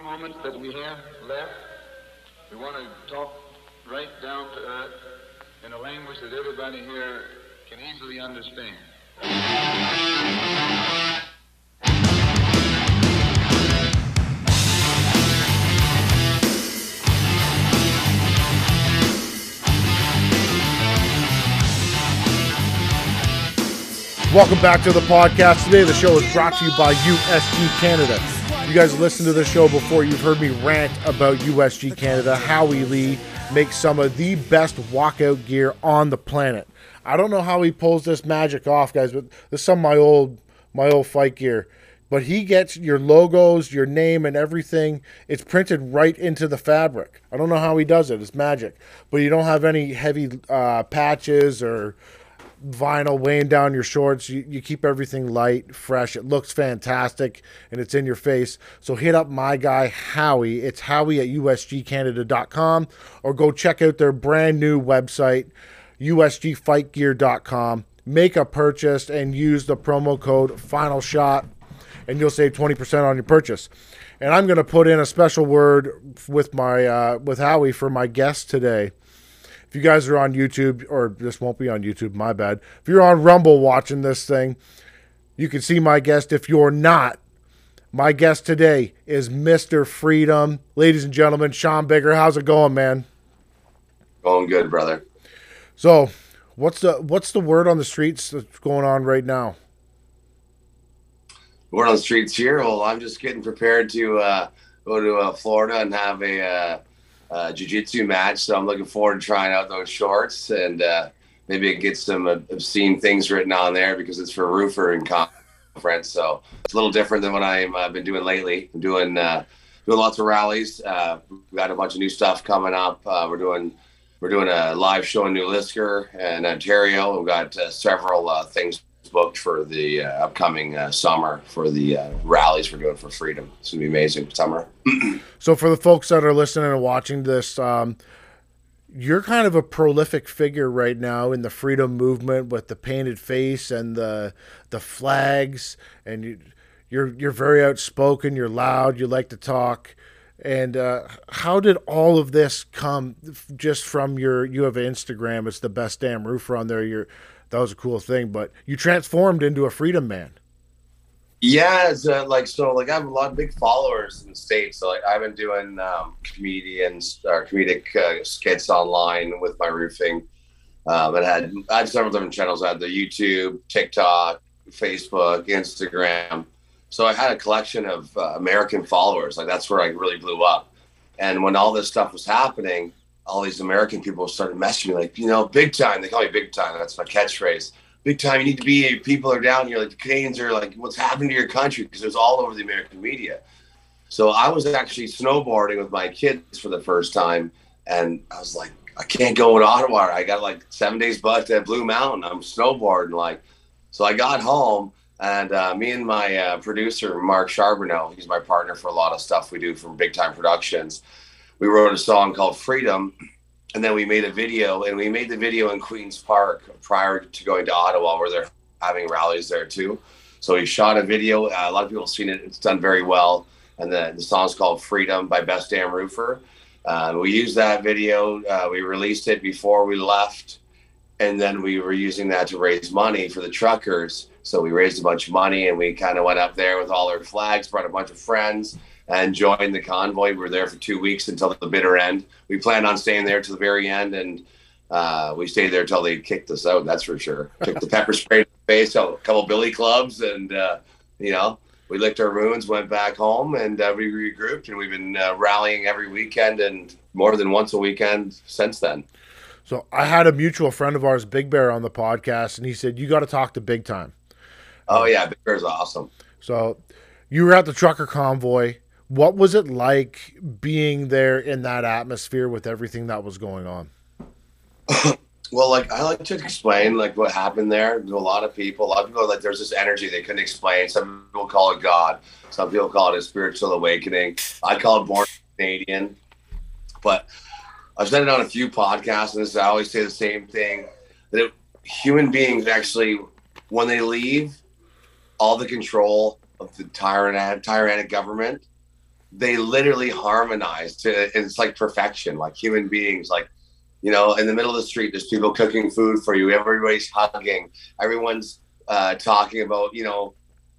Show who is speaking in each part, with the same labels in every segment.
Speaker 1: few moments that we have left, we want to talk right down to earth in a language that everybody here can easily understand.
Speaker 2: Welcome back to the podcast. Today, the show is brought to you by USG Canada. You guys listened to the show before. You've heard me rant about USG Canada. Howie Lee makes some of the best walkout gear on the planet. I don't know how he pulls this magic off, guys, but this is some of my old my old fight gear. But he gets your logos, your name, and everything. It's printed right into the fabric. I don't know how he does it. It's magic. But you don't have any heavy uh, patches or vinyl weighing down your shorts. You, you keep everything light, fresh. It looks fantastic and it's in your face. So hit up my guy, Howie. It's Howie at USGCanada.com or go check out their brand new website, USGFightGear.com. Make a purchase and use the promo code Final Shot, and you'll save 20% on your purchase. And I'm going to put in a special word with my uh, with Howie for my guest today. If you guys are on YouTube, or this won't be on YouTube, my bad. If you're on Rumble watching this thing, you can see my guest. If you're not, my guest today is Mr. Freedom. Ladies and gentlemen, Sean Bigger. How's it going, man?
Speaker 3: Going good, brother.
Speaker 2: So, what's the what's the word on the streets that's going on right now?
Speaker 3: Word on the streets here. Well, I'm just getting prepared to uh, go to uh, Florida and have a uh, uh, jiu-jitsu match. So I'm looking forward to trying out those shorts and uh, maybe get some obscene things written on there because it's for roofer and conference. So it's a little different than what I've uh, been doing lately. I'm doing uh, doing lots of rallies. Uh, we got a bunch of new stuff coming up. Uh, we're doing we're doing a live show in New Liskeard and Ontario. We've got several things booked for the uh, upcoming uh, summer for the uh, rallies we're doing for freedom. It's gonna be amazing summer.
Speaker 2: so for the folks that are listening and watching this, um, you're kind of a prolific figure right now in the freedom movement with the painted face and the the flags, and you, you're you're very outspoken. You're loud. You like to talk. And uh, how did all of this come just from your? You have an Instagram. It's the best damn roofer on there. You're that was a cool thing. But you transformed into a freedom man.
Speaker 3: Yeah, it's uh, like so. Like I have a lot of big followers in the states. So like I've been doing um, comedians or comedic uh, skits online with my roofing. Um, and had I had several different channels. I had the YouTube, TikTok, Facebook, Instagram. So I had a collection of uh, American followers. Like that's where I really blew up. And when all this stuff was happening, all these American people started messaging me like, you know, big time. They call me big time. That's my catchphrase. Big time. You need to be. People are down here. Like the Canadians are like, what's happening to your country? Because it was all over the American media. So I was actually snowboarding with my kids for the first time, and I was like, I can't go to Ottawa. I got like seven days booked at Blue Mountain. I'm snowboarding like, so I got home. And uh, me and my uh, producer, Mark Charbonneau, he's my partner for a lot of stuff we do from Big Time Productions we wrote a song called Freedom, and then we made a video, and we made the video in Queens Park prior to going to Ottawa, where they're having rallies there too. So we shot a video. Uh, a lot of people have seen it. It's done very well. And the, the song's called Freedom by Best Damn Roofer. Uh, we used that video. Uh, we released it before we left. And then we were using that to raise money for the truckers. So we raised a bunch of money and we kind of went up there with all our flags, brought a bunch of friends and joined the convoy. We were there for two weeks until the bitter end. We planned on staying there to the very end, and uh, we stayed there until they kicked us out. That's for sure. Took the pepper spray to the face, a couple billy clubs, and uh, you know we licked our wounds, went back home, and uh, we regrouped. And we've been uh, rallying every weekend and more than once a weekend since then.
Speaker 2: So I had a mutual friend of ours, Big Bear, on the podcast, and he said you got to talk to Big Time.
Speaker 3: Oh yeah, Big Bear's awesome.
Speaker 2: So you were at the trucker convoy what was it like being there in that atmosphere with everything that was going on?
Speaker 3: well, like I like to explain like what happened there to a lot of people. A lot of people like there's this energy they couldn't explain. Some people call it God. Some people call it a spiritual awakening. I call it born Canadian. But I've said it on a few podcasts, and this I always say the same thing that it, human beings actually, when they leave all the control of the tyrannic government they literally harmonize to it's like perfection, like human beings, like you know, in the middle of the street, there's people cooking food for you. Everybody's hugging. Everyone's uh, talking about, you know,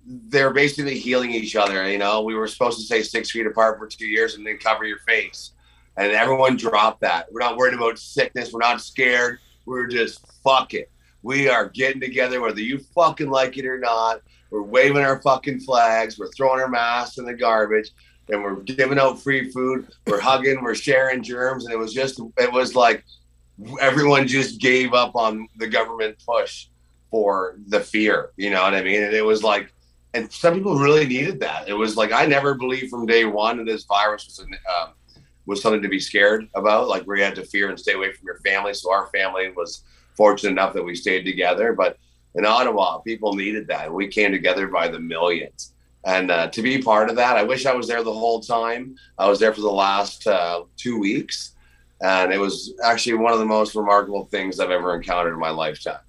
Speaker 3: they're basically healing each other. You know, we were supposed to stay six feet apart for two years and then cover your face. And everyone dropped that. We're not worried about sickness. We're not scared. We're just fuck it. We are getting together, whether you fucking like it or not. We're waving our fucking flags. We're throwing our masks in the garbage and we're giving out free food. We're hugging, we're sharing germs, and it was just it was like everyone just gave up on the government push for the fear. You know what I mean? And it was like, and some people really needed that. It was like I never believed from day one that this virus was an, um, was something to be scared about, like where you had to fear and stay away from your family. So our family was fortunate enough that we stayed together, but in Ottawa, people needed that. We came together by the millions and uh, to be part of that i wish i was there the whole time i was there for the last uh, two weeks and it was actually one of the most remarkable things i've ever encountered in my lifetime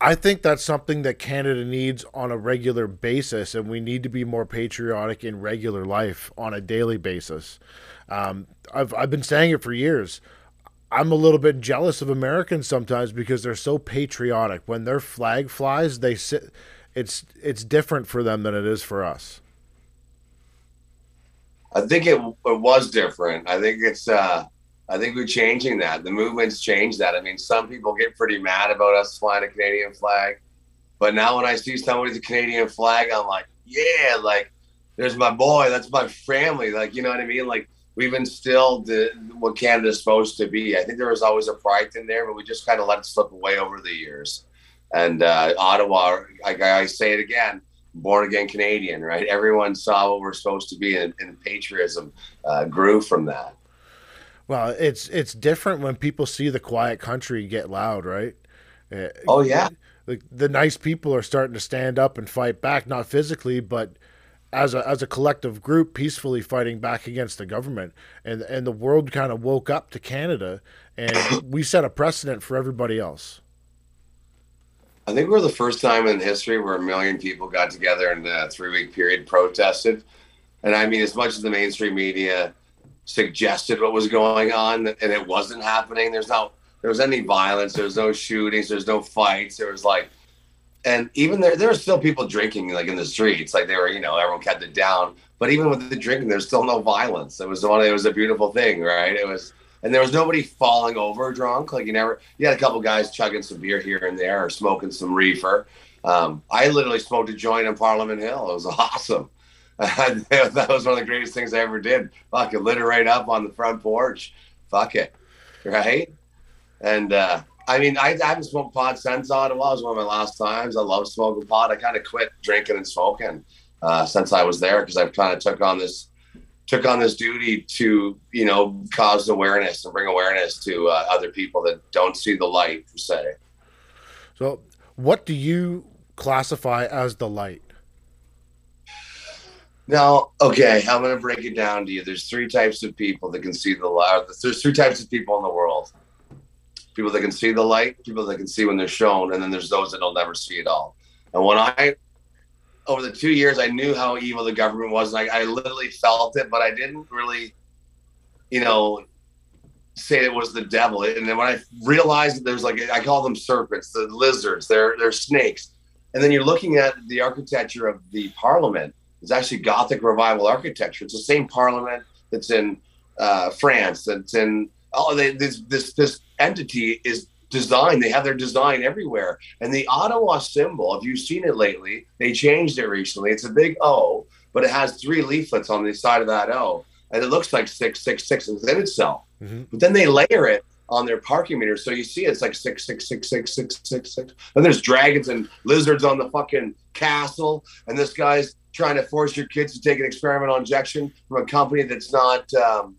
Speaker 2: I think that's something that Canada needs on a regular basis, and we need to be more patriotic in regular life on a daily basis. Um, I've I've been saying it for years. I'm a little bit jealous of Americans sometimes because they're so patriotic. When their flag flies, they sit it's it's different for them than it is for us.
Speaker 3: I think it, it was different. I think it's uh I think we're changing that. The movement's changed that. I mean, some people get pretty mad about us flying a Canadian flag, but now when I see somebody with a Canadian flag, I'm like, yeah, like there's my boy, that's my family. Like, you know what I mean? Like we've instilled the, what Canada's supposed to be. I think there was always a pride in there, but we just kind of let it slip away over the years. And uh, Ottawa, I, I say it again, born again Canadian, right? Everyone saw what we're supposed to be, and, and patriotism uh, grew from that.
Speaker 2: Well, it's it's different when people see the quiet country get loud, right?
Speaker 3: Uh, oh yeah,
Speaker 2: the, the nice people are starting to stand up and fight back, not physically, but as a as a collective group, peacefully fighting back against the government, and and the world kind of woke up to Canada, and we set a precedent for everybody else.
Speaker 3: I think we're the first time in history where a million people got together in a three week period, protested. And I mean, as much as the mainstream media suggested what was going on and it wasn't happening, there's no, there was any violence, there was no shootings, there's no fights. There was like, and even there, there were still people drinking like in the streets, like they were, you know, everyone kept it down. But even with the drinking, there's still no violence. It was one, it was a beautiful thing, right? It was, and there was nobody falling over drunk. Like you never, you had a couple guys chugging some beer here and there or smoking some reefer. Um, I literally smoked a joint in Parliament Hill. It was awesome. that was one of the greatest things I ever did. Fuck it, lit it right up on the front porch. Fuck it, right? And uh, I mean, I, I, haven't smoked pot since Ottawa. It was one of my last times. I love smoking pot. I kind of quit drinking and smoking uh, since I was there because I kind of took on this took on this duty to you know cause awareness and bring awareness to uh, other people that don't see the light per se.
Speaker 2: So what do you classify as the light?
Speaker 3: Now okay i'm going to break it down to you. There's three types of people that can see the light there's three types of people in the world. People that can see the light people that can see when they're shown and then there's those that will never see it all. And when i over the two years, I knew how evil the government was. Like I literally felt it, but I didn't really, you know, say it was the devil. And then when I realized that there's like I call them serpents, the lizards, they're they're snakes. And then you're looking at the architecture of the parliament. It's actually Gothic revival architecture. It's the same parliament that's in uh, France. That's in oh, they, this this this entity is design. They have their design everywhere. And the Ottawa symbol, if you've seen it lately, they changed it recently. It's a big O, but it has three leaflets on the side of that O. And it looks like 666 within itself. Mm-hmm. But then they layer it on their parking meter. So you see it's like 6666666. And there's dragons and lizards on the fucking castle. And this guy's trying to force your kids to take an experimental injection from a company that's not um,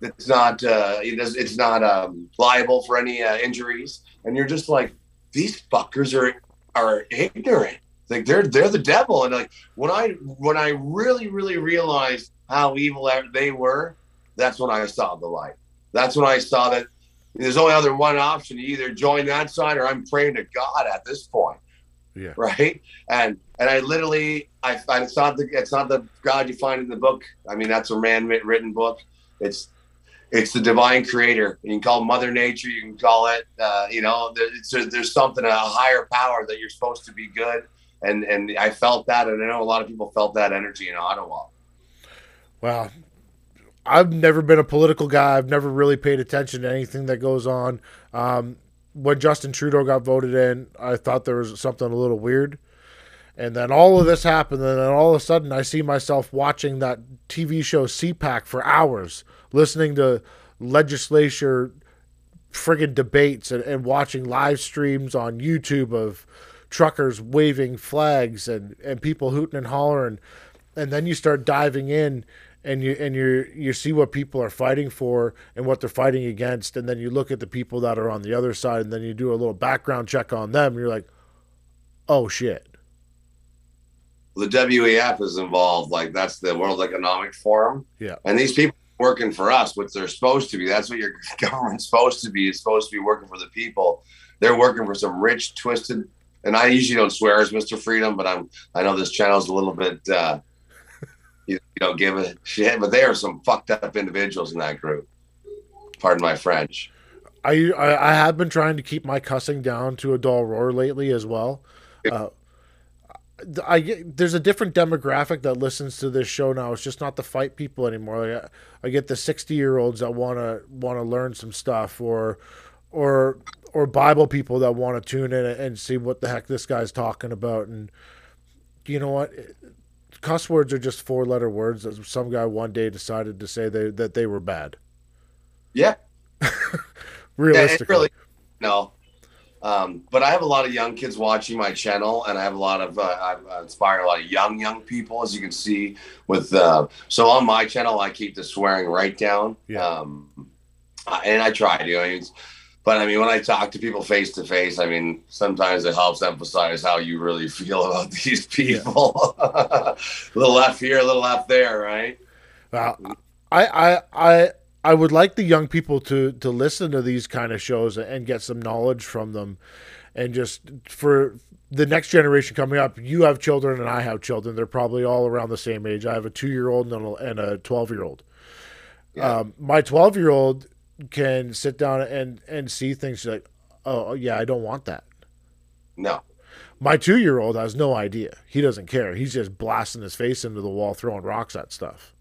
Speaker 3: it's not uh, it does, it's not um, liable for any uh, injuries, and you're just like these fuckers are are ignorant. Like they're they're the devil, and like when I when I really really realized how evil they were, that's when I saw the light. That's when I saw that there's only other one option: you either join that side or I'm praying to God at this point.
Speaker 2: Yeah.
Speaker 3: Right. And and I literally I find it's not the it's not the God you find in the book. I mean that's a man written book. It's it's the divine creator. You can call Mother Nature. You can call it, uh, you know, there's, there's something a higher power that you're supposed to be good. And and I felt that, and I know a lot of people felt that energy in Ottawa.
Speaker 2: Well, I've never been a political guy. I've never really paid attention to anything that goes on. Um, when Justin Trudeau got voted in, I thought there was something a little weird. And then all of this happened, and then all of a sudden, I see myself watching that TV show CPAC for hours, listening to legislature friggin' debates and, and watching live streams on YouTube of truckers waving flags and, and people hooting and hollering. And then you start diving in and you and you you see what people are fighting for and what they're fighting against. And then you look at the people that are on the other side and then you do a little background check on them and you're like oh shit.
Speaker 3: The WEF is involved. Like that's the World Economic Forum.
Speaker 2: Yeah.
Speaker 3: And these people working for us what they're supposed to be that's what your government's supposed to be it's supposed to be working for the people they're working for some rich twisted and I usually don't swear as Mr. Freedom but I'm I know this channel's a little bit uh you, don't give a shit. But there are some fucked up individuals in that group. Pardon my French.
Speaker 2: I, I, I have been trying to keep my cussing down to a dull roar lately as well. Uh, I get there's a different demographic that listens to this show now. It's just not the fight people anymore. Like I, I get the 60 year olds that want to want to learn some stuff, or or or Bible people that want to tune in and see what the heck this guy's talking about. And you know what? cuss words are just four letter words that some guy one day decided to say they, that they were bad.
Speaker 3: Yeah.
Speaker 2: Realistically.
Speaker 3: Yeah, really, no. Um, but I have a lot of young kids watching my channel, and I have a lot of uh, I've inspired a lot of young young people, as you can see. With uh, so on my channel, I keep the swearing right down.
Speaker 2: Yeah.
Speaker 3: Um, and I try to. I mean, but I mean, when I talk to people face to face, I mean, sometimes it helps emphasize how you really feel about these people. Yeah. a little left here, a little left there, right?
Speaker 2: Well, I, I, I, I would like the young people to to listen to these kind of shows and get some knowledge from them, and just for the next generation coming up. You have children, and I have children. They're probably all around the same age. I have a two year old and a twelve year old. Yeah. Um, my twelve year old can sit down and and see things like, oh yeah, I don't want that.
Speaker 3: No.
Speaker 2: My two year old has no idea. He doesn't care. He's just blasting his face into the wall, throwing rocks at stuff.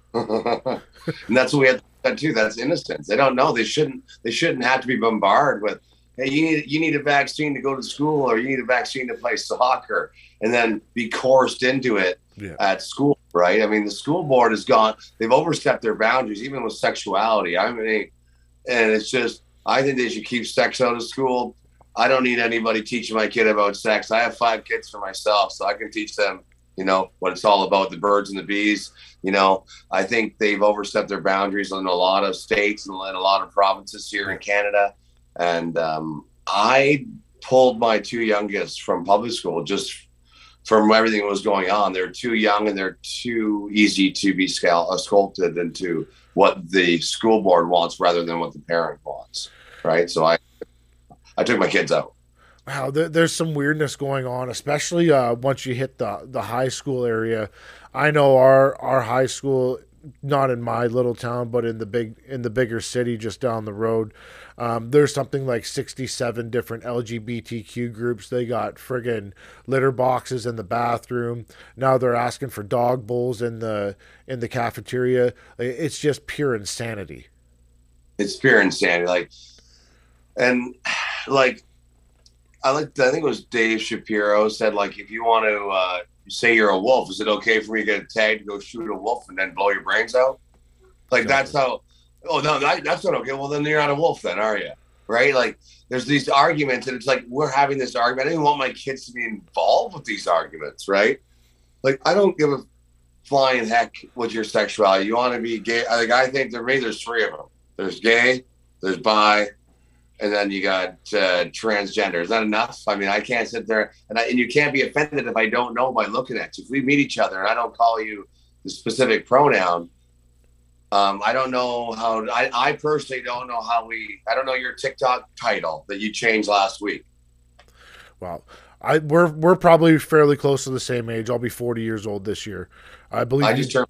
Speaker 3: and that's what we had that too. That's innocence. They don't know. They shouldn't. They shouldn't have to be bombarded with, "Hey, you need you need a vaccine to go to school, or you need a vaccine to play soccer," and then be coerced into it
Speaker 2: yeah.
Speaker 3: at school right? I mean, the school board has gone, they've overstepped their boundaries, even with sexuality. I mean, and it's just, I think they should keep sex out of school. I don't need anybody teaching my kid about sex. I have five kids for myself, so I can teach them, you know, what it's all about the birds and the bees. You know, I think they've overstepped their boundaries in a lot of states and in a lot of provinces here in Canada. And um, I pulled my two youngest from public school just from everything that was going on. They're too young and they're too easy to be scal- uh, sculpted into what the school board wants rather than what the parent wants. Right. So I, I took my kids out.
Speaker 2: Wow, there, there's some weirdness going on, especially uh, once you hit the the high school area. I know our our high school, not in my little town, but in the big in the bigger city just down the road. Um, there's something like 67 different LGBTQ groups. They got friggin' litter boxes in the bathroom. Now they're asking for dog bowls in the in the cafeteria. It's just pure insanity.
Speaker 3: It's pure insanity. Like, and like, I like. I think it was Dave Shapiro said like, if you want to uh, say you're a wolf, is it okay for me to get a tag to go shoot a wolf and then blow your brains out? Like exactly. that's how oh no, that, that's not okay. Well, then you're not a wolf, then, are you? Right? Like, there's these arguments, and it's like we're having this argument. I didn't want my kids to be involved with these arguments, right? Like, I don't give a flying heck with your sexuality. You want to be gay? Like, I think there maybe there's three of them. There's gay, there's bi, and then you got uh, transgender. Is that enough? I mean, I can't sit there and I, and you can't be offended if I don't know by looking at you. If we meet each other and I don't call you the specific pronoun, um, I don't know how. I, I personally don't know how we. I don't know your TikTok title that you changed last week.
Speaker 2: Well, I we're we're probably fairly close to the same age. I'll be 40 years old this year. I believe.
Speaker 3: I just turned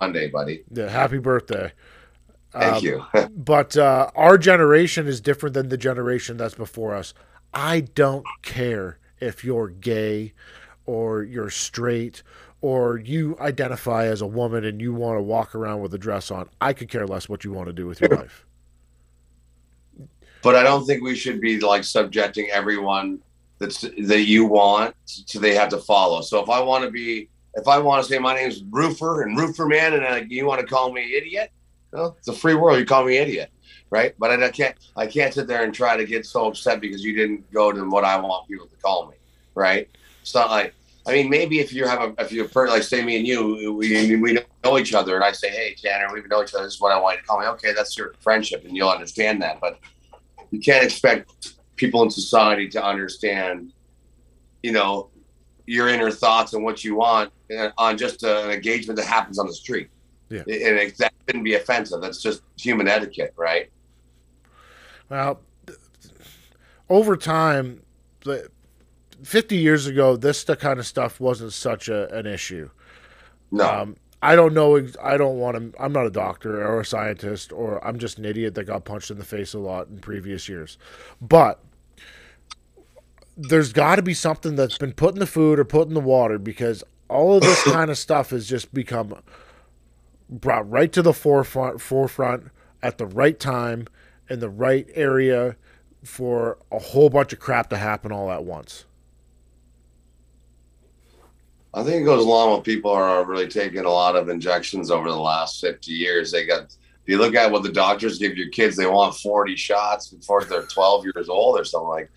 Speaker 3: Monday, buddy.
Speaker 2: Yeah, happy birthday.
Speaker 3: Thank
Speaker 2: Um,
Speaker 3: you.
Speaker 2: But uh, our generation is different than the generation that's before us. I don't care if you're gay or you're straight or you identify as a woman and you want to walk around with a dress on. I could care less what you want to do with your life.
Speaker 3: but I don't think we should be like subjecting everyone that's that you want to they have to follow. So if I want to be, if I want to say my name's Roofer and Roofer Man, and you want to call me idiot, well, it's a free world. You call me idiot, right? But I, can't, I can't sit there and try to get so upset because you didn't go to what I want people to call me, right? It's not like. I mean, maybe if you have a, if you're like say me and you, we, we know each other, and I say, hey Tanner, we know each other. This is what I want you to call me. Okay, that's your friendship, and you'll understand that. But you can't expect people in society to understand, you know, your inner thoughts and what you want uh, on just an engagement that happens on the street.
Speaker 2: Yeah.
Speaker 3: And it, that shouldn't be offensive. That's just human etiquette, right?
Speaker 2: Well, over time, the 50 years ago, this kind of stuff wasn't such a, an issue.
Speaker 3: No.
Speaker 2: Um, I don't know. I don't want to. I'm not a doctor or a scientist, or I'm just an idiot that got punched in the face a lot in previous years. But there's got to be something that's been put in the food or put in the water because all of this kind of stuff has just become brought right to the forefront, forefront at the right time in the right area for a whole bunch of crap to happen all at once.
Speaker 3: I think it goes along with people are really taking a lot of injections over the last 50 years. They got, if you look at what the doctors give your kids, they want 40 shots before they're 12 years old or something like.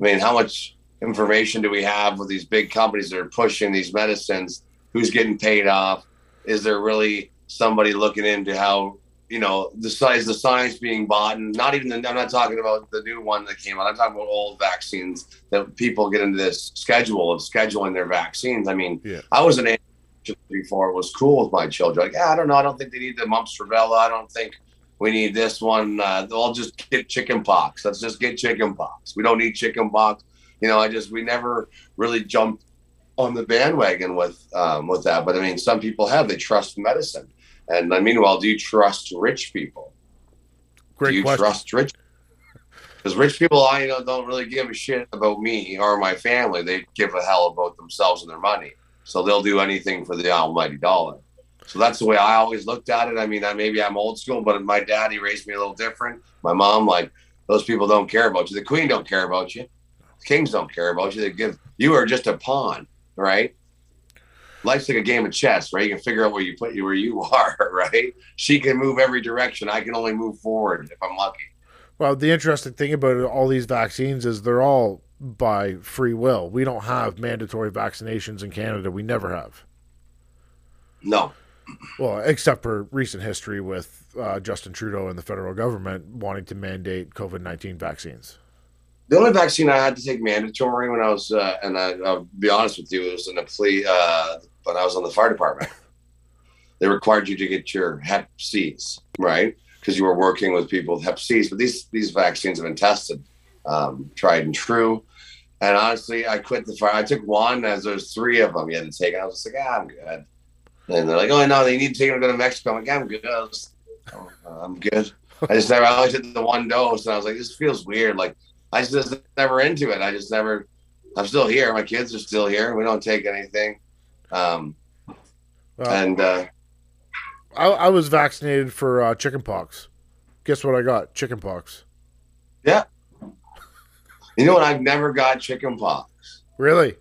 Speaker 3: I mean, how much information do we have with these big companies that are pushing these medicines? Who's getting paid off? Is there really somebody looking into how you know the size the science being bought and not even the, i'm not talking about the new one that came out. I'm talking about old vaccines that people get into this schedule of scheduling their vaccines. I mean
Speaker 2: Yeah.
Speaker 3: i was an before it was cool with my children. Like yeah, i don't know. I don't think they need the mumps rubella i don't think we need this one. Uh, i'll just get chicken pox. Let's just get chicken pox. We don't need chicken pox. You know i just we never really jumped on the bandwagon with um, with that. But i mean some people have they trust medicine and uh, meanwhile, do you trust rich people?
Speaker 2: Great
Speaker 3: do you
Speaker 2: question.
Speaker 3: trust rich? Because rich people, I you know, don't really give a shit about me or my family. They give a hell about themselves and their money. So they'll do anything for the almighty dollar. So that's the way I always looked at it. I mean, I, maybe I'm old school, but my daddy raised me a little different. My mom, like, those people don't care about you. The queen don't care about you. The Kings don't care about you. They give you are just a pawn, right? Life's like a game of chess, right? You can figure out where you put you where you are, right? She can move every direction. I can only move forward if I'm lucky.
Speaker 2: Well, the interesting thing about all these vaccines is they're all by free will. We don't have mandatory vaccinations in Canada. We never have.
Speaker 3: No.
Speaker 2: Well, except for recent history with uh, Justin Trudeau and the federal government wanting to mandate COVID 19 vaccines.
Speaker 3: The only vaccine I had to take mandatory when I was, uh, and I, I'll be honest with you, it was in a plea uh, when I was on the fire department. they required you to get your Hep C's, right? Because you were working with people with Hep C's. But these these vaccines have been tested, um, tried and true. And honestly, I quit the fire. I took one as there's three of them you had to take. I was like, ah, I'm good. And they're like, oh no, they need to take them to Mexico. I'm like, I'm good. I was, oh, I'm good. I just never. I always did the one dose, and I was like, this feels weird. Like I just never into it. I just never. I'm still here. My kids are still here. We don't take anything. Um,
Speaker 2: Well,
Speaker 3: and uh,
Speaker 2: I, I was vaccinated for uh, chickenpox. Guess what I got? Chickenpox. Yeah.
Speaker 3: You know what? I've never got chicken pox.
Speaker 2: Really?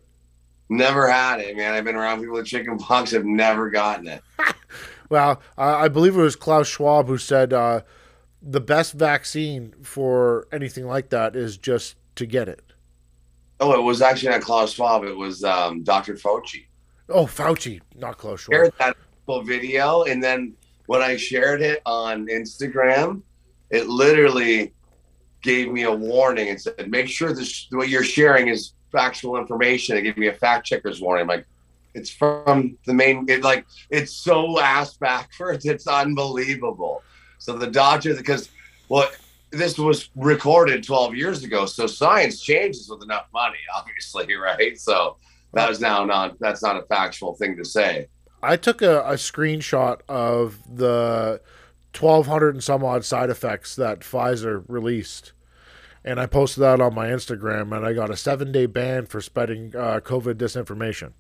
Speaker 3: Never had it, man. I've been around people with chicken pox. I've never gotten it.
Speaker 2: Well, I I believe it was Klaus Schwab who said uh, the best vaccine for anything like that is just to get it.
Speaker 3: Oh, it was actually not Klaus Schwab. It was um, Dr. Fauci.
Speaker 2: Oh, Fauci, not Klaus. Schwab.
Speaker 3: shared that video, and then when I shared it on Instagram, it literally gave me a warning and said, "Make sure this what you're sharing is factual information." It gave me a fact checker's warning. I'm like, it's from the main. It like it's so ass backwards. It's unbelievable. So the doctor, because what this was recorded 12 years ago. So science changes with enough money, obviously, right? So that is now not that's not a factual thing to say.
Speaker 2: I took a, a screenshot of the 1,200 and some odd side effects that Pfizer released. And I posted that on my Instagram, and I got a seven day ban for spreading uh, COVID disinformation.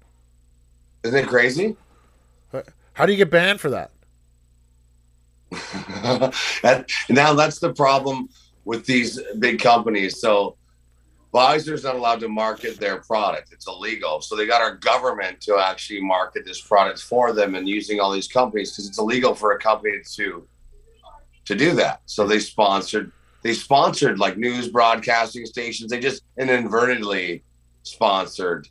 Speaker 3: Isn't it crazy?
Speaker 2: How do you get banned for that?
Speaker 3: that, now that's the problem with these big companies. So Pfizer's not allowed to market their product; it's illegal. So they got our government to actually market this product for them, and using all these companies because it's illegal for a company to to do that. So they sponsored they sponsored like news broadcasting stations. They just inadvertently sponsored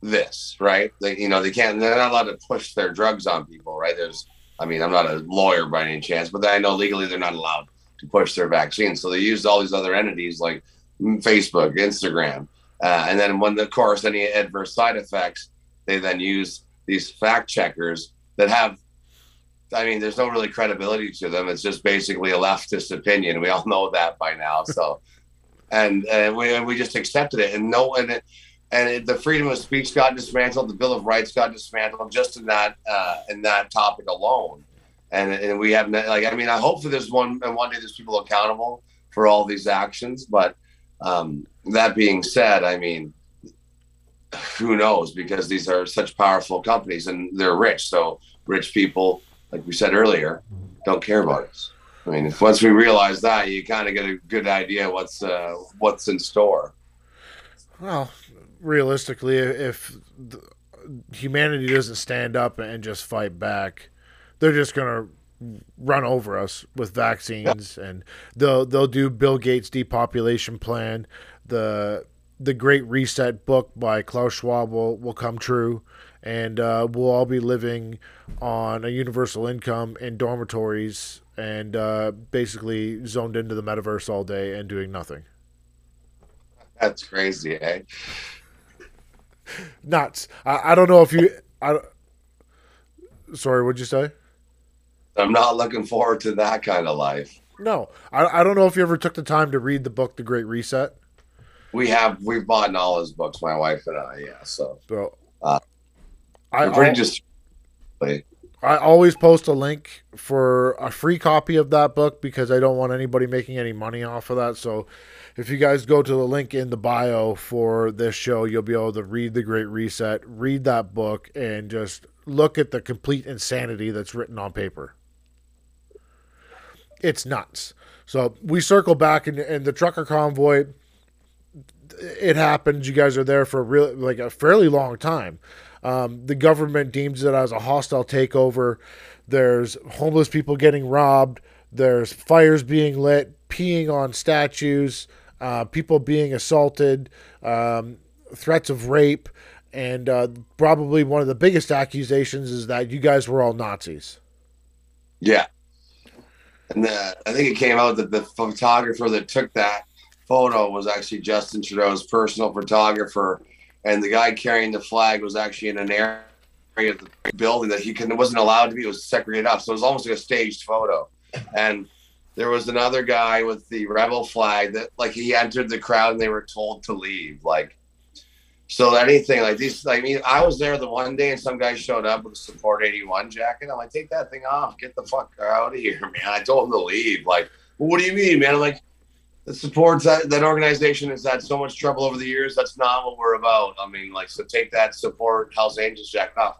Speaker 3: this, right? They you know they can't they're not allowed to push their drugs on people, right? There's I mean I'm not a lawyer by any chance, but I know legally they're not allowed to push their vaccines. So they used all these other entities like Facebook, Instagram, uh, and then when of course any adverse side effects, they then use these fact checkers that have. I mean, there's no really credibility to them. It's just basically a leftist opinion. We all know that by now. So, and and we we just accepted it, and no, and it, and it, the freedom of speech got dismantled. The Bill of Rights got dismantled just in that uh, in that topic alone. And and we have like I mean I hope that there's one and one day there's people accountable for all these actions, but um, that being said, I mean, who knows? Because these are such powerful companies and they're rich. So rich people, like we said earlier, don't care about us. I mean, if once we realize that, you kind of get a good idea what's uh, what's in store.
Speaker 2: Well, realistically, if humanity doesn't stand up and just fight back, they're just gonna run over us with vaccines, and they'll they'll do Bill Gates' depopulation plan. The the Great Reset book by Klaus Schwab will, will come true, and uh, we'll all be living on a universal income in dormitories and uh, basically zoned into the metaverse all day and doing nothing.
Speaker 3: That's crazy, eh?
Speaker 2: Nuts. I, I don't know if you. I, sorry, what'd you say?
Speaker 3: I'm not looking forward to that kind of life.
Speaker 2: No, I, I don't know if you ever took the time to read the book, The Great Reset.
Speaker 3: We have we've bought all his books, my wife and I. Yeah, so.
Speaker 2: So,
Speaker 3: uh,
Speaker 2: I
Speaker 3: pretty just.
Speaker 2: I always post a link for a free copy of that book because I don't want anybody making any money off of that. So, if you guys go to the link in the bio for this show, you'll be able to read The Great Reset, read that book, and just look at the complete insanity that's written on paper it's nuts. So we circle back and, and the trucker convoy. It happened. You guys are there for a real, like a fairly long time. Um, the government deems it as a hostile takeover. There's homeless people getting robbed. There's fires being lit, peeing on statues, uh, people being assaulted, um, threats of rape, and uh, probably one of the biggest accusations is that you guys were all Nazis.
Speaker 3: Yeah, and the, I think it came out that the photographer that took that photo was actually Justin Trudeau's personal photographer, and the guy carrying the flag was actually in an area of the building that he couldn't wasn't allowed to be. It was segregated off, so it was almost like a staged photo. And there was another guy with the rebel flag that, like, he entered the crowd and they were told to leave. Like, so anything like these, I mean, I was there the one day and some guy showed up with a Support 81 jacket. I'm like, take that thing off, get the fuck out of here, man. I told him to leave. Like, well, what do you mean, man? I'm like, the supports that, that organization has had so much trouble over the years. That's not what we're about. I mean, like, so take that support Hell's Angels jacket off.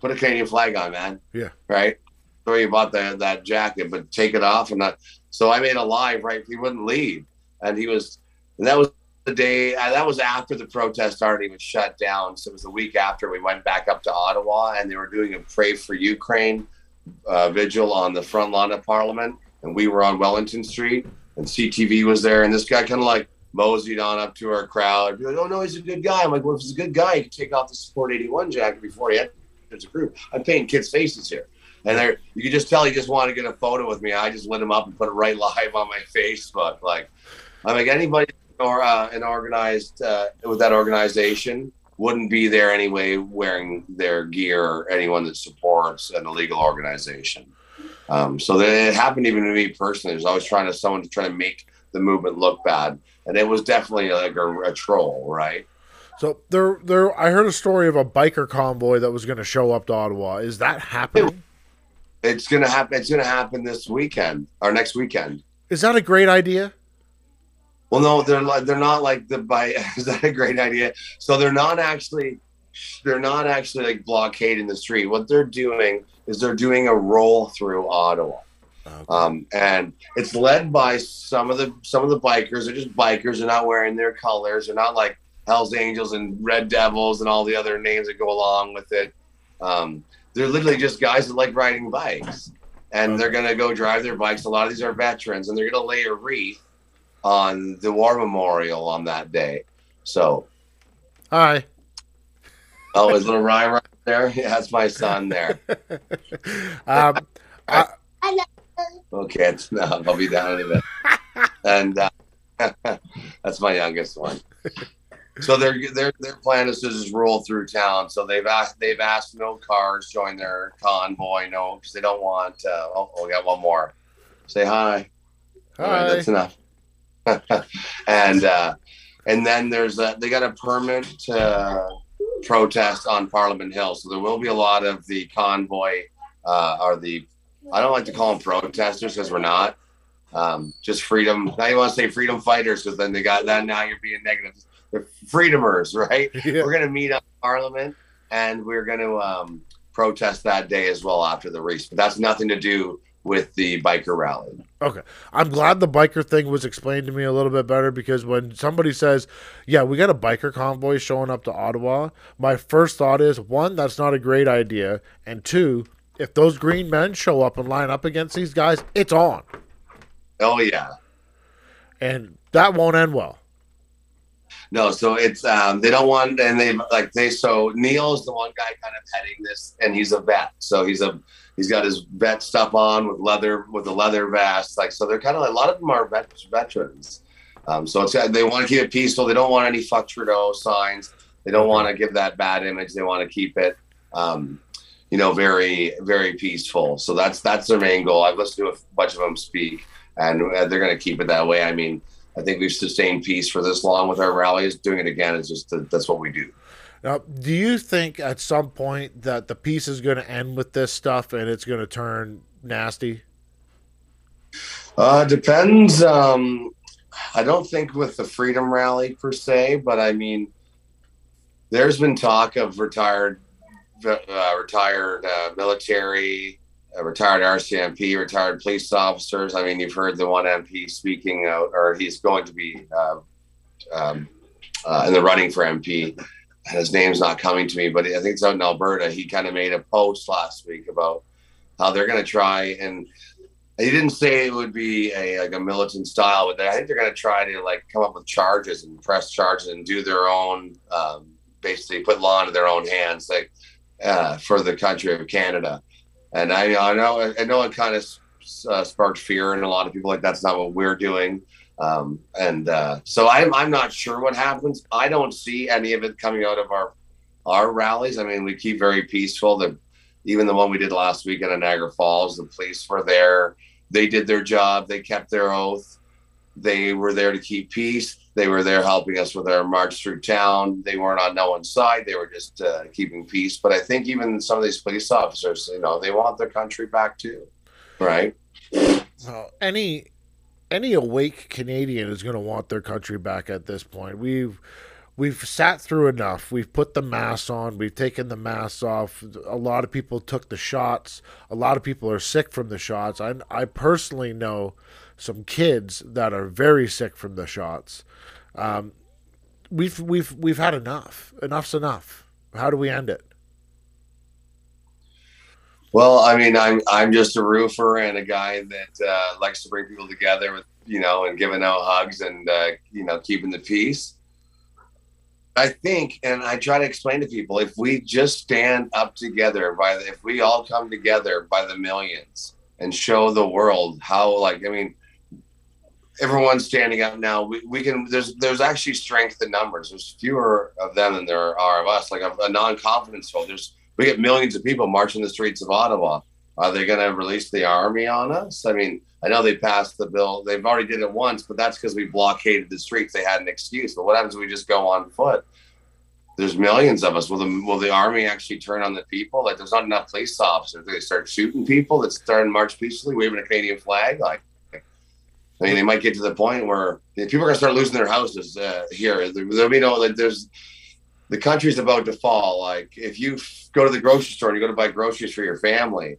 Speaker 3: Put a Canadian flag on, man.
Speaker 2: Yeah.
Speaker 3: Right. Sorry about that that jacket, but take it off and not. So I made a live, right? He wouldn't leave, and he was, and that was the day uh, that was after the protest already was shut down. So it was the week after we went back up to Ottawa, and they were doing a pray for Ukraine uh, vigil on the front lawn of Parliament, and we were on Wellington Street, and CTV was there, and this guy kind of like moseyed on up to our crowd. Like, "Oh no, he's a good guy." I'm like, "Well, if he's a good guy, he could take off the Support 81 jacket before he enters a group." I'm painting kids' faces here. And there, you could just tell he just wanted to get a photo with me. I just lit him up and put it right live on my Facebook. Like, I'm like anybody or uh, an organized uh, with that organization wouldn't be there anyway wearing their gear or anyone that supports an illegal organization. Um, so that it happened even to me personally. There's always trying to someone to try to make the movement look bad, and it was definitely like a, a troll, right?
Speaker 2: So there, there. I heard a story of a biker convoy that was going to show up to Ottawa. Is that happening?
Speaker 3: It's gonna happen. It's gonna happen this weekend or next weekend.
Speaker 2: Is that a great idea?
Speaker 3: Well, no, they're like they're not like the by. Is that a great idea? So they're not actually, they're not actually like blockading the street. What they're doing is they're doing a roll through Ottawa.
Speaker 2: Okay.
Speaker 3: Um, and it's led by some of the some of the bikers. They're just bikers. They're not wearing their colors. They're not like Hell's Angels and Red Devils and all the other names that go along with it. Um, they're literally just guys that like riding bikes, and they're gonna go drive their bikes. A lot of these are veterans, and they're gonna lay a wreath on the war memorial on that day. So,
Speaker 2: Hi.
Speaker 3: oh, is little Ryan right there? Yeah, that's my son there.
Speaker 2: um, I,
Speaker 3: Okay, it's no, I'll be down in a bit. And uh, that's my youngest one. So their their their plan is to just roll through town. So they've asked they've asked no cars join their convoy, no, because they don't want. Uh, oh, we got one more. Say hi. All right,
Speaker 2: hi.
Speaker 3: that's enough. and uh, and then there's a, they got a permit to protest on Parliament Hill, so there will be a lot of the convoy uh, or the I don't like to call them protesters because we're not. Um, just freedom. Now you want to say freedom fighters because then they got that. Now you're being negative. They're freedomers, right?
Speaker 2: Yeah.
Speaker 3: We're going to meet up Parliament and we're going to um, protest that day as well after the race. But that's nothing to do with the biker rally.
Speaker 2: Okay. I'm glad the biker thing was explained to me a little bit better because when somebody says, Yeah, we got a biker convoy showing up to Ottawa, my first thought is one, that's not a great idea. And two, if those green men show up and line up against these guys, it's on.
Speaker 3: Oh yeah.
Speaker 2: And that won't end well.
Speaker 3: No, so it's um, they don't want, and they like they so Neil's the one guy kind of heading this, and he's a vet, so he's a he's got his vet stuff on with leather with a leather vest, like so they're kind of like a lot of them are vet, veterans, um, so it's they want to keep it peaceful. They don't want any fuck Trudeau signs. They don't want to give that bad image. They want to keep it, um, you know, very very peaceful. So that's that's their main goal. I've listened to a bunch of them speak, and they're going to keep it that way. I mean. I think we've sustained peace for this long with our rallies. Doing it again is just that's what we do.
Speaker 2: Now, do you think at some point that the peace is going to end with this stuff and it's going to turn nasty?
Speaker 3: Uh, depends. Um, I don't think with the Freedom Rally per se, but I mean, there's been talk of retired, uh, retired uh, military, uh, retired RCMP, retired police officers. I mean, you've heard the one MP speaking out, or he's going to be uh, um, uh, in the running for MP. And his name's not coming to me, but I think it's out in Alberta. He kind of made a post last week about how they're going to try and he didn't say it would be a like a militant style, but I think they're going to try to like come up with charges and press charges and do their own, um, basically put law into their own hands, like uh, for the country of Canada. And I, I know, I know it kind of uh, sparked fear in a lot of people. Like that's not what we're doing. Um, and uh, so I'm, I'm not sure what happens. I don't see any of it coming out of our our rallies. I mean, we keep very peaceful. The even the one we did last weekend in Niagara Falls, the police were there. They did their job. They kept their oath. They were there to keep peace. They were there helping us with our march through town. They weren't on no one's side. They were just uh, keeping peace. But I think even some of these police officers, you know, they want their country back too, right?
Speaker 2: Well, any any awake Canadian is going to want their country back at this point. We've we've sat through enough. We've put the masks on. We've taken the masks off. A lot of people took the shots. A lot of people are sick from the shots. I I personally know some kids that are very sick from the shots. Um, we've we've we've had enough. Enough's enough. How do we end it?
Speaker 3: Well, I mean, I'm I'm just a roofer and a guy that uh, likes to bring people together with you know and giving out hugs and uh, you know keeping the peace. I think, and I try to explain to people, if we just stand up together by the, if we all come together by the millions and show the world how, like, I mean, everyone's standing up now. We, we can. There's there's actually strength in numbers. There's fewer of them than there are of us. Like a, a non-confidence vote. There's we get millions of people marching the streets of Ottawa. Are they going to release the army on us? I mean, I know they passed the bill. They've already did it once, but that's because we blockaded the streets. They had an excuse. But what happens if we just go on foot? There's millions of us. Will the will the army actually turn on the people? Like, there's not enough police officers. They start shooting people that start and march peacefully, waving a Canadian flag. Like, I mean, they might get to the point where people are going to start losing their houses uh, here. There, there'll be no like. There's the country's about to fall. Like, if you go to the grocery store and you go to buy groceries for your family,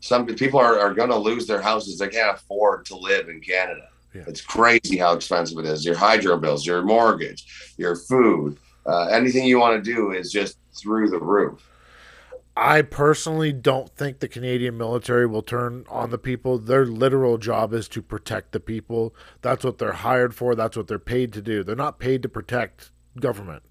Speaker 3: some people are, are going to lose their houses. They can't afford to live in Canada. Yeah. It's crazy how expensive it is. Your hydro bills, your mortgage, your food, uh, anything you want to do is just through the roof.
Speaker 2: I personally don't think the Canadian military will turn on the people. Their literal job is to protect the people. That's what they're hired for. That's what they're paid to do. They're not paid to protect government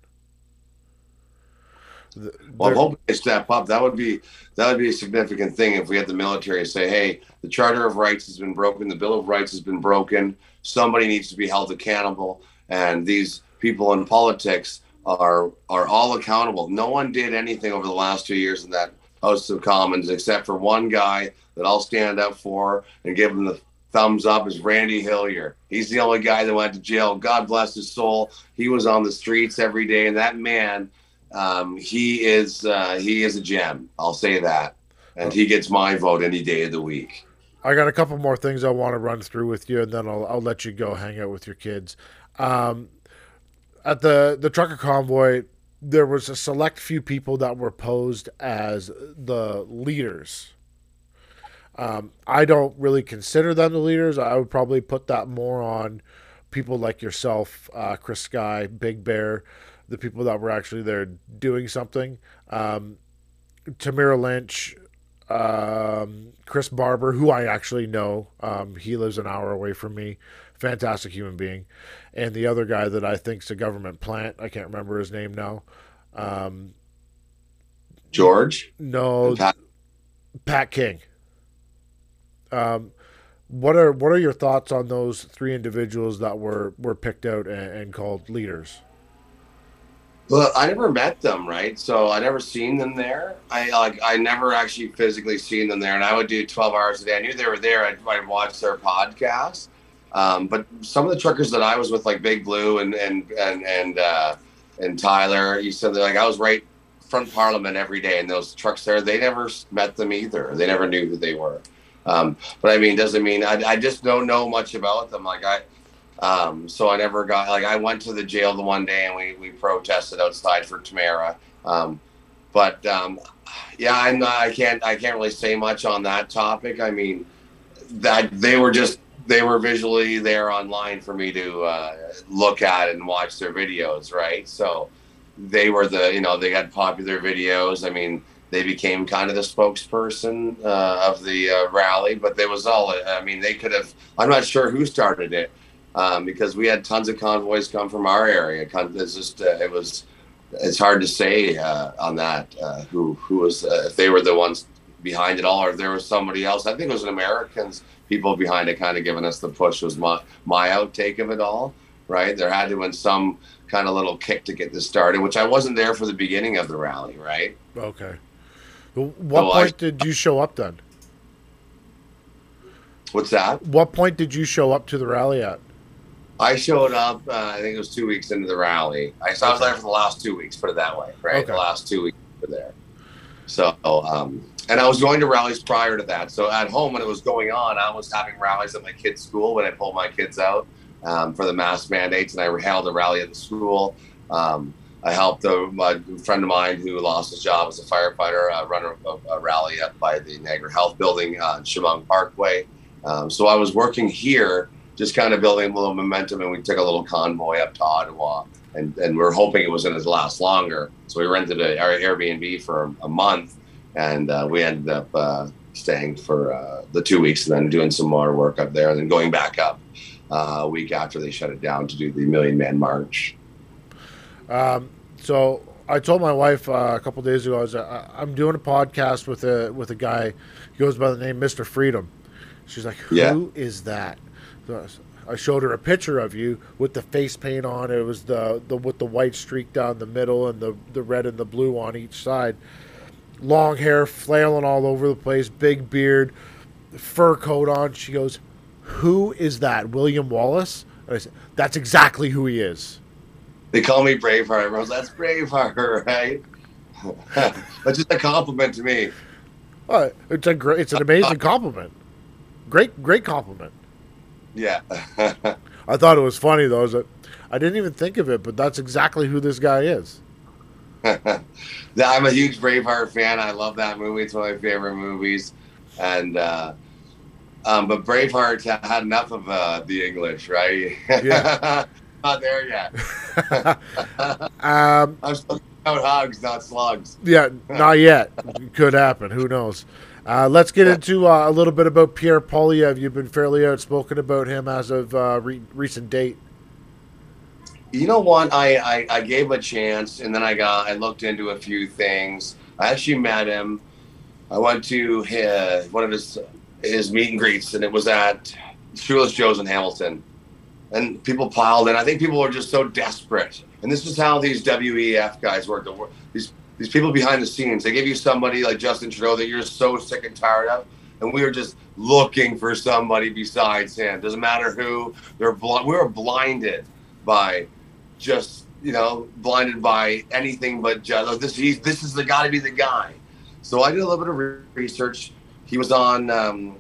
Speaker 3: well, I'm hoping they step up. That would be that would be a significant thing if we had the military say, "Hey, the Charter of Rights has been broken. The Bill of Rights has been broken. Somebody needs to be held accountable." And these people in politics are are all accountable. No one did anything over the last two years in that House of Commons except for one guy that I'll stand up for and give him the thumbs up is Randy Hillier. He's the only guy that went to jail. God bless his soul. He was on the streets every day, and that man um, he is uh, he is a gem. I'll say that, and he gets my vote any day of the week.
Speaker 2: I got a couple more things I want to run through with you, and then I'll I'll let you go hang out with your kids. Um, at the the trucker convoy, there was a select few people that were posed as the leaders. Um, I don't really consider them the leaders. I would probably put that more on people like yourself, uh, Chris Sky, Big Bear, the people that were actually there doing something. Um, Tamara Lich, um, Chris Barber, who I actually know, um, he lives an hour away from me, fantastic human being, and the other guy that I think's a government plant. I can't remember his name now. Um,
Speaker 3: George.
Speaker 2: No, Pat, Pat King. Um, what are what are your thoughts on those three individuals that were were picked out and, and called leaders?
Speaker 3: Well, I never met them, right? So I never seen them there. I like I never actually physically seen them there, and I would do twelve hours a day. I knew they were there. I'd, I'd watch their podcast. Um, but some of the truckers that I was with, like Big Blue and and and and uh, and Tyler, you said like I was right front Parliament every day, and those trucks there, they never met them either. They never knew who they were. Um, but I mean, doesn't mean I, I just don't know much about them. Like I, um, so I never got like I went to the jail the one day and we we protested outside for Tamara. Um, but um, yeah, I'm not, I can't I can't really say much on that topic. I mean, that they were just they were visually there online for me to uh, look at and watch their videos, right? So they were the you know they had popular videos. I mean, they became kind of the spokesperson uh, of the uh, rally, but there was all. I mean, they could have. I'm not sure who started it um, because we had tons of convoys come from our area. It's just uh, it was it's hard to say uh, on that uh, who who was uh, if they were the ones behind it all or if there was somebody else. I think it was an Americans people behind it kind of giving us the push was my my outtake of it all. Right, there had to been some kind of little kick to get this started, which I wasn't there for the beginning of the rally. Right.
Speaker 2: Okay. What so point I, did you show up then?
Speaker 3: What's that?
Speaker 2: What point did you show up to the rally at?
Speaker 3: I showed up. Uh, I think it was two weeks into the rally. I, so I was there for the last two weeks. Put it that way, right? Okay. The last two weeks were there. So, um, and I was going to rallies prior to that. So at home when it was going on, I was having rallies at my kids' school when I pulled my kids out um, for the mask mandates, and I held a rally at the school. Um, I helped a, a, friend of mine who lost his job as a firefighter uh, run a, a, rally up by the Niagara Health Building on Chemung Parkway. Um, so I was working here just kind of building a little momentum. And we took a little convoy up to Ottawa, and, and we are hoping it was going to last longer. So we rented an Airbnb for a month, and uh, we ended up uh, staying for uh, the two weeks, and then doing some more work up there, and then going back up uh, a week after they shut it down to do the Million Man March.
Speaker 2: Um, so I told my wife uh, a couple days ago I was uh, I'm doing a podcast with a with a guy. He goes by the name Mister Freedom. She's like, "Who yeah. is that?" I showed her a picture of you with the face paint on. It was the, the with the white streak down the middle and the, the red and the blue on each side. long hair flailing all over the place, big beard, fur coat on. She goes, "Who is that? William Wallace?" And I said, "That's exactly who he is."
Speaker 3: They call me Braveheart. Rose, that's Braveheart, right? that's just a compliment to me.
Speaker 2: It's a great, it's an amazing compliment. Great, great compliment.
Speaker 3: Yeah.
Speaker 2: I thought it was funny though. Is that I didn't even think of it, but that's exactly who this guy is.
Speaker 3: I'm a huge Braveheart fan. I love that movie. It's one of my favorite movies. And uh, um, but Braveheart had enough of uh, the English, right?
Speaker 2: Yeah.
Speaker 3: not there yet.
Speaker 2: Um,
Speaker 3: I'm still out hogs, not slugs.
Speaker 2: yeah, not yet. Could happen. Who knows? Uh, let's get into uh, a little bit about Pierre Poilievre. You've been fairly outspoken about him as of uh, re- recent date.
Speaker 3: You know what? I, I I gave a chance, and then I got I looked into a few things. I actually met him. I went to his, one of his his meet and greets, and it was at Shoeless Joe's in Hamilton. And people piled in. I think people were just so desperate. And this is how these WEF guys work. These these people behind the scenes. They give you somebody like Justin Trudeau that you're so sick and tired of, and we were just looking for somebody besides him. Doesn't matter who. They're bl- we were blinded by just you know blinded by anything but just this. He's, this is the got to be the guy. So I did a little bit of re- research. He was on. Um,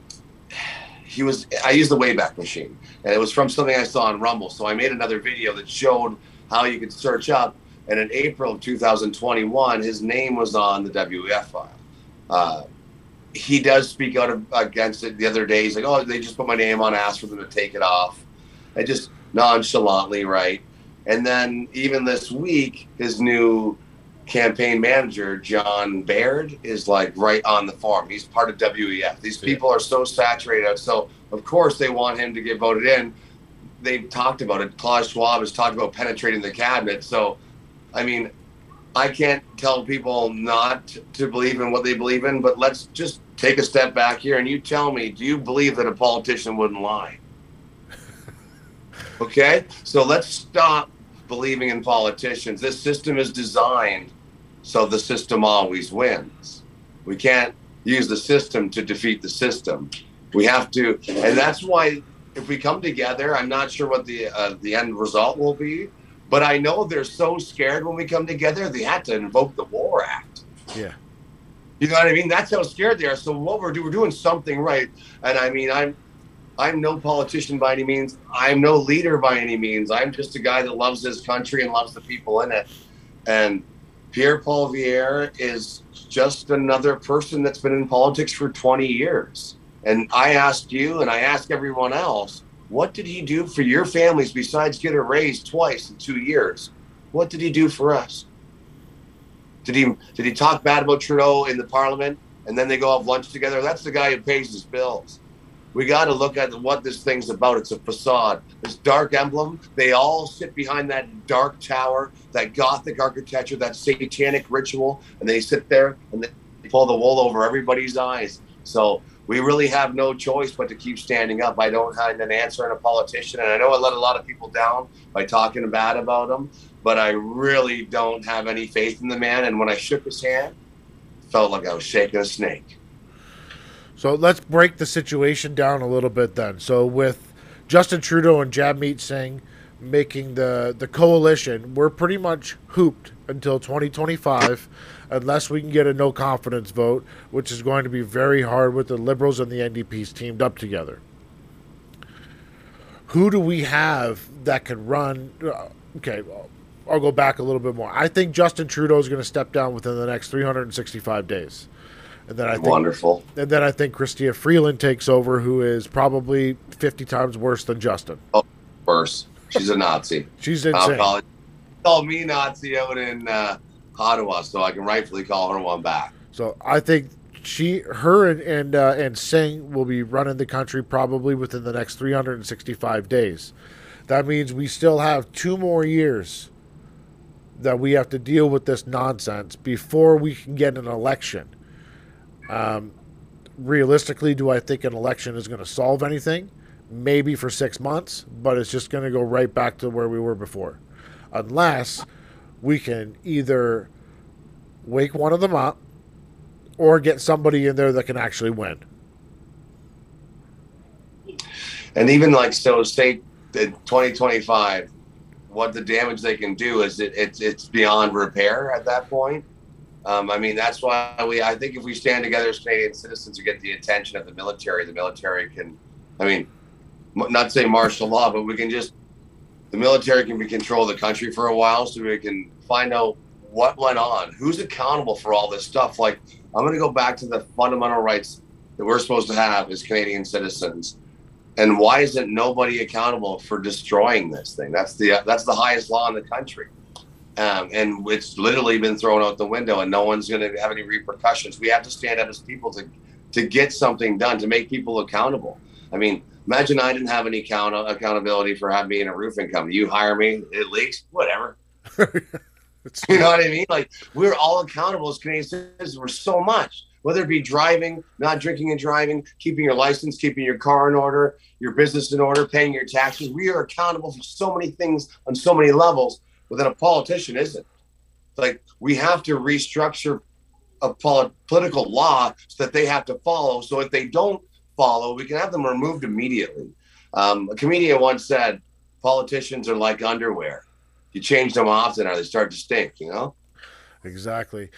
Speaker 3: he was. I used the Wayback Machine, and it was from something I saw on Rumble. So I made another video that showed how you could search up. And in April of 2021, his name was on the WEF file. Uh, he does speak out of, against it the other day. He's like, "Oh, they just put my name on, asked for them to take it off," and just nonchalantly, right? And then even this week, his new campaign manager, John Baird, is like right on the farm. He's part of WEF. These people are so saturated. So of course they want him to get voted in. They've talked about it. Klaus Schwab has talked about penetrating the cabinet. So, I mean, I can't tell people not to believe in what they believe in, but let's just take a step back here and you tell me, do you believe that a politician wouldn't lie? Okay? So let's stop believing in politicians. This system is designed so the system always wins. We can't use the system to defeat the system. We have to, and that's why if we come together, I'm not sure what the uh, the end result will be, but I know they're so scared when we come together. They had to invoke the War Act.
Speaker 2: Yeah.
Speaker 3: You know what I mean? That's how scared they are. So what we're doing, we're doing something right. And I mean, I'm, I'm no politician by any means. I'm no leader by any means. I'm just a guy that loves his country and loves the people in it. And Pierre Poilievre is just another person that's been in politics for 20 years. And I asked you, and I ask everyone else, what did he do for your families besides get a raise twice in two years? What did he do for us? Did he did he talk bad about Trudeau in the Parliament and then they go have lunch together? That's the guy who pays his bills. We got to look at what this thing's about. It's a facade. This dark emblem. They all sit behind that dark tower, that gothic architecture, that satanic ritual, and they sit there and they pull the wool over everybody's eyes. So we really have no choice but to keep standing up. I don't have an answer on a politician, and I know I let a lot of people down by talking bad about him, but I really don't have any faith in the man. And when I shook his hand, felt like I was shaking a snake.
Speaker 2: So let's break the situation down a little bit then. So with Justin Trudeau and Jagmeet Singh making the the coalition, we're pretty much hooped until 2025 unless we can get a no confidence vote, which is going to be very hard with the Liberals and the NDPs teamed up together. Who do we have that can run? Uh, okay, well, I'll go back a little bit more. I think Justin Trudeau is going to step down within the next 365 days. And then I think
Speaker 3: Wonderful.
Speaker 2: and then I think Chrystia Freeland takes over, who is probably 50 times worse than Justin.
Speaker 3: Worse. She's a Nazi.
Speaker 2: She's insane.
Speaker 3: call it. Call me Nazi out in uh, Ottawa, so I can rightfully call her one back.
Speaker 2: So I think she, her, and and, uh, and Singh will be running the country probably within the next 365 days. That means we still have two more years that we have to deal with this nonsense before we can get an election. Um, realistically, do I think an election is going to solve anything? Maybe for six months, but it's just going to go right back to where we were before. Unless we can either wake one of them up or get somebody in there that can actually win.
Speaker 3: And even like so, say in 2025, what the damage they can do is it, it's it's beyond repair at that point. Um, I mean, that's why we. I think if we stand together as Canadian citizens to get the attention of the military, the military can. I mean, not say martial law, but we can just. The military can be control the country for a while, so we can find out what went on, who's accountable for all this stuff. Like, I'm going to go back to the fundamental rights that we're supposed to have as Canadian citizens and why isn't nobody accountable for destroying this thing? That's the that's the highest law in the country, um, and it's literally been thrown out the window, and no one's going to have any repercussions. We have to stand up as people to to get something done to make people accountable. I mean, imagine I didn't have any account- accountability for having being a roofing company. You hire me, it leaks, whatever. you know what I mean? Like we're all accountable as Canadian citizens for so much whether it be driving, not drinking and driving, keeping your license, keeping your car in order, your business in order, paying your taxes. We are accountable for so many things on so many levels, but then a politician isn't. Like we have to restructure a political law so that they have to follow. So if they don't follow, we can have them removed immediately. Um, a comedian once said, "Politicians are like underwear. You change them often, or they start to stink." You know.
Speaker 2: Exactly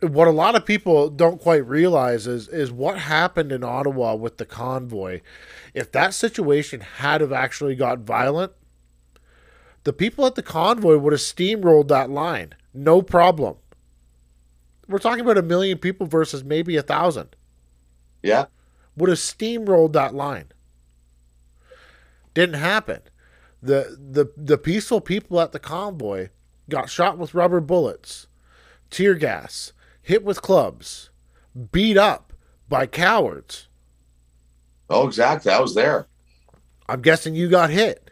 Speaker 2: what a lot of people don't quite realize is is what happened in Ottawa with the convoy. If that situation had have actually got violent, the people at the convoy would have steamrolled that line, no problem. We're talking about a million people versus maybe a thousand.
Speaker 3: Yeah,
Speaker 2: would have steamrolled that line. Didn't happen. the the The peaceful people at the convoy got shot with rubber bullets, tear gas hit with clubs, beat up by cowards.
Speaker 3: Oh, exactly. I was there.
Speaker 2: I'm guessing you got hit.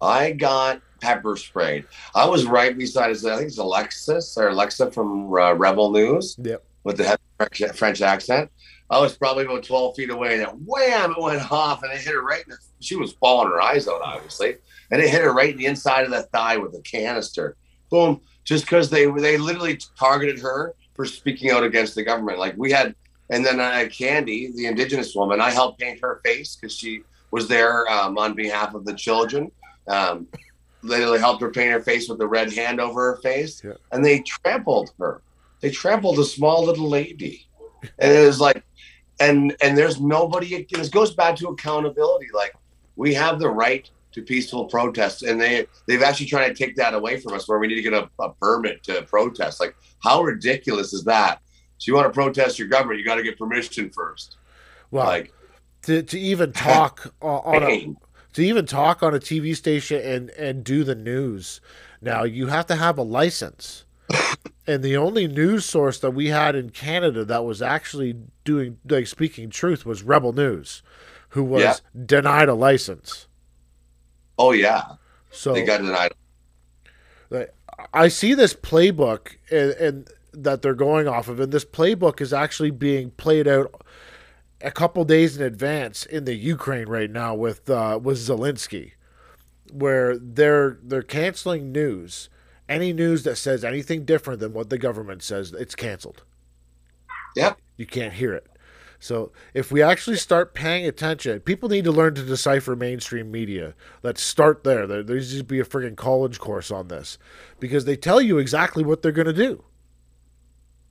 Speaker 3: I got pepper sprayed. I was right beside his, I think it's Alexis or Alexa from uh, Rebel News.
Speaker 2: Yep.
Speaker 3: With the French accent. I was probably about 12 feet away and then wham, it went off and it hit her right in the, she was bawling her eyes out, obviously. And it hit her right in the inside of the thigh with a canister. Boom just because they they literally targeted her for speaking out against the government. Like we had, and then uh, Candy, the Indigenous woman, I helped paint her face because she was there um, on behalf of the children. Um, literally helped her paint her face with the red hand over her face, yeah. and they trampled her. They trampled a small little lady, and it was like, and and there's nobody. This goes back to accountability. Like we have the right to peaceful protests, and they they've actually tried to take that away from us, where we need to get a, a permit to protest. Like, how ridiculous is that? So you want to protest your government, you got to get permission first.
Speaker 2: Well, like to to even talk on a to even talk on a TV station and and do the news. Now you have to have a license. And the only news source that we had in Canada that was actually doing like speaking truth was Rebel News, who was yeah. denied a license.
Speaker 3: Oh yeah. So they got denied.
Speaker 2: I see this playbook and, and that they're going off of, and this playbook is actually being played out a couple days in advance in the Ukraine right now with uh, with Zelensky, where they're they're canceling news. Any news that says anything different than what the government says, it's canceled.
Speaker 3: Yep.
Speaker 2: You can't hear it. So if we actually start paying attention, people need to learn to decipher mainstream media. Let's start there. There, there needs to be a freaking college course on this because they tell you exactly what they're going to do.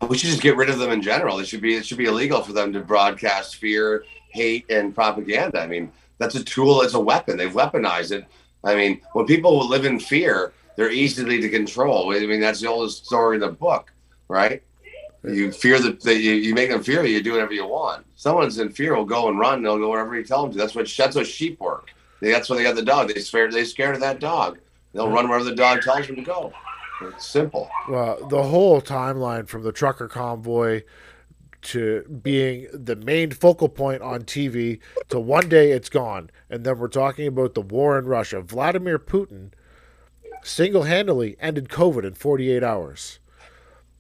Speaker 3: We should just get rid of them in general. It should be it should be illegal for them to broadcast fear, hate, and propaganda. I mean, that's a tool. It's a weapon. They've weaponized it. I mean, when people live in fear, they're easily to control. I mean, that's the oldest story in the book, right? You fear that, you, you make them fear you do whatever you want. Someone's in fear will go and run. They'll go wherever you tell them to. That's what that's what sheep work. That's why they got the dog. They scared they scared of that dog. They'll run wherever the dog tells them to go. It's simple.
Speaker 2: Well, the whole timeline from the trucker convoy to being the main focal point on TV to one day it's gone. And then we're talking about the war in Russia. Vladimir Putin single handedly ended COVID in 48 hours.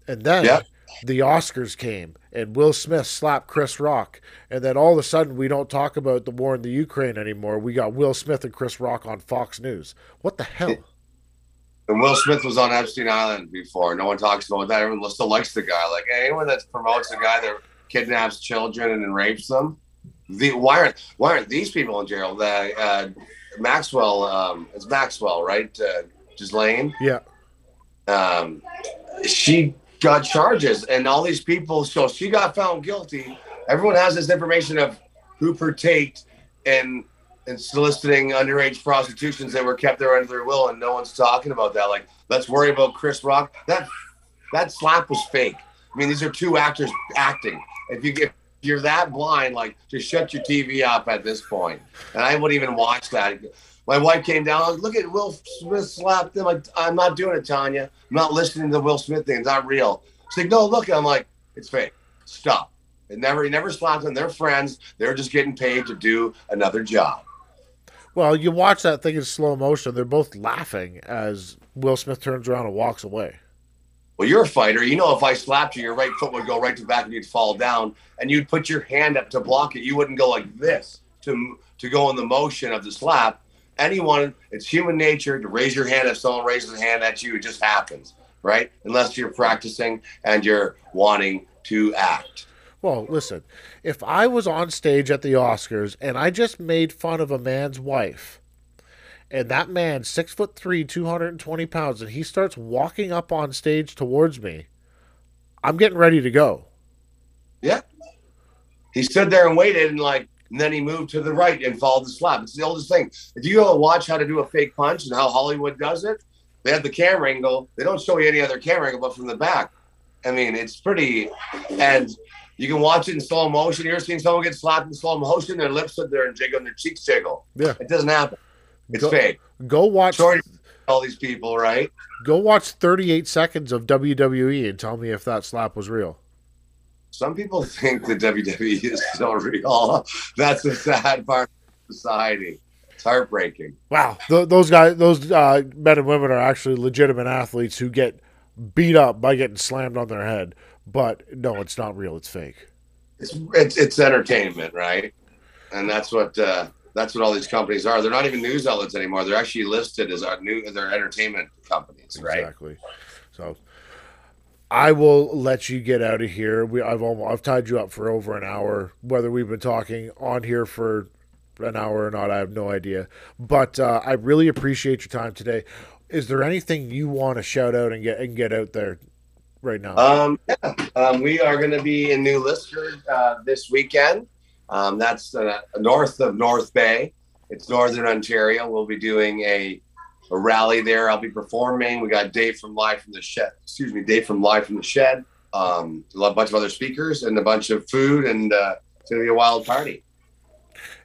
Speaker 2: And then yep the Oscars came and Will Smith slapped Chris Rock, and then all of a sudden we don't talk about the war in the Ukraine anymore. We got Will Smith and Chris Rock on Fox News. What the hell?
Speaker 3: And Will Smith was on Epstein Island before. No one talks about that. Everyone still likes the guy. Like anyone that promotes a guy that kidnaps children and rapes them, the, why aren't why aren't these people in jail? The uh, Maxwell, um, it's Maxwell, right? Uh, Ghislaine.
Speaker 2: Yeah.
Speaker 3: Um, she got charges, and all these people. So she got found guilty. Everyone has this information of who partaked in in soliciting underage prostitutions that were kept there under their will, and no one's talking about that. Like, let's worry about Chris Rock. That that slap was fake. I mean, these are two actors acting. If you get if you're that blind, like, just shut your TV up at this point. And I wouldn't even watch that. My wife came down. Look at Will Smith slapped him. Like, I'm not doing it, Tanya. I'm not listening to the Will Smith thing. It's not real. She's like, no, look. I'm like, it's fake. Stop. It never, he never slapped them. They're friends. They're just getting paid to do another job.
Speaker 2: Well, you watch that thing in slow motion. They're both laughing as Will Smith turns around and walks away.
Speaker 3: Well, you're a fighter. You know, if I slapped you, your right foot would go right to the back and you'd fall down, and you'd put your hand up to block it. You wouldn't go like this to to go in the motion of the slap. Anyone, it's human nature to raise your hand if someone raises a hand at you. It just happens, right? Unless you're practicing and you're wanting to act.
Speaker 2: Well, listen, if I was on stage at the Oscars and I just made fun of a man's wife, and that man, six foot three, 220 pounds, and he starts walking up on stage towards me, I'm getting ready to go.
Speaker 3: Yeah. He stood there and waited and like and then he moved to the right and followed the slap. It's the oldest thing. If you go watch how to do a fake punch and how Hollywood does it, they have the camera angle. They don't show you any other camera angle but from the back. I mean, it's pretty and you can watch it in slow motion. You're seeing someone get slapped in slow motion, their lips sit there and jiggle and their cheeks jiggle.
Speaker 2: Yeah.
Speaker 3: It doesn't happen. It's
Speaker 2: Go-
Speaker 3: fake.
Speaker 2: Go watch
Speaker 3: Sorry all these people, right?
Speaker 2: go watch 38 seconds of WWE and tell me if that slap was real.
Speaker 3: Some people think that WWE is still real. That's the sad part of society. It's heartbreaking.
Speaker 2: Wow, Th- those guys, those uh, men and women are actually legitimate athletes who get beat up by getting slammed on their head. But no, it's not real. It's fake.
Speaker 3: It's it's, it's entertainment, right? And that's what uh, that's what all these companies are. They're not even news outlets anymore. They're actually listed as our new they're entertainment companies, right?
Speaker 2: Exactly. So I will let you get out of here. We I've almost I've tied you up for over an hour. Whether we've been talking on here for an hour or not, I have no idea. But uh, I really appreciate your time today. Is there anything you want to shout out and get and get out there right now?
Speaker 3: Um, yeah, um, we are going to be in New Liskeard uh, this weekend. Um, that's uh, north of North Bay. It's northern Ontario. We'll be doing a, a rally there. I'll be performing. We got Dave from Live from the Shed. Excuse me, Dave from Live from the Shed. Um, a bunch of other speakers and a bunch of food, and uh, it's going to be a wild party.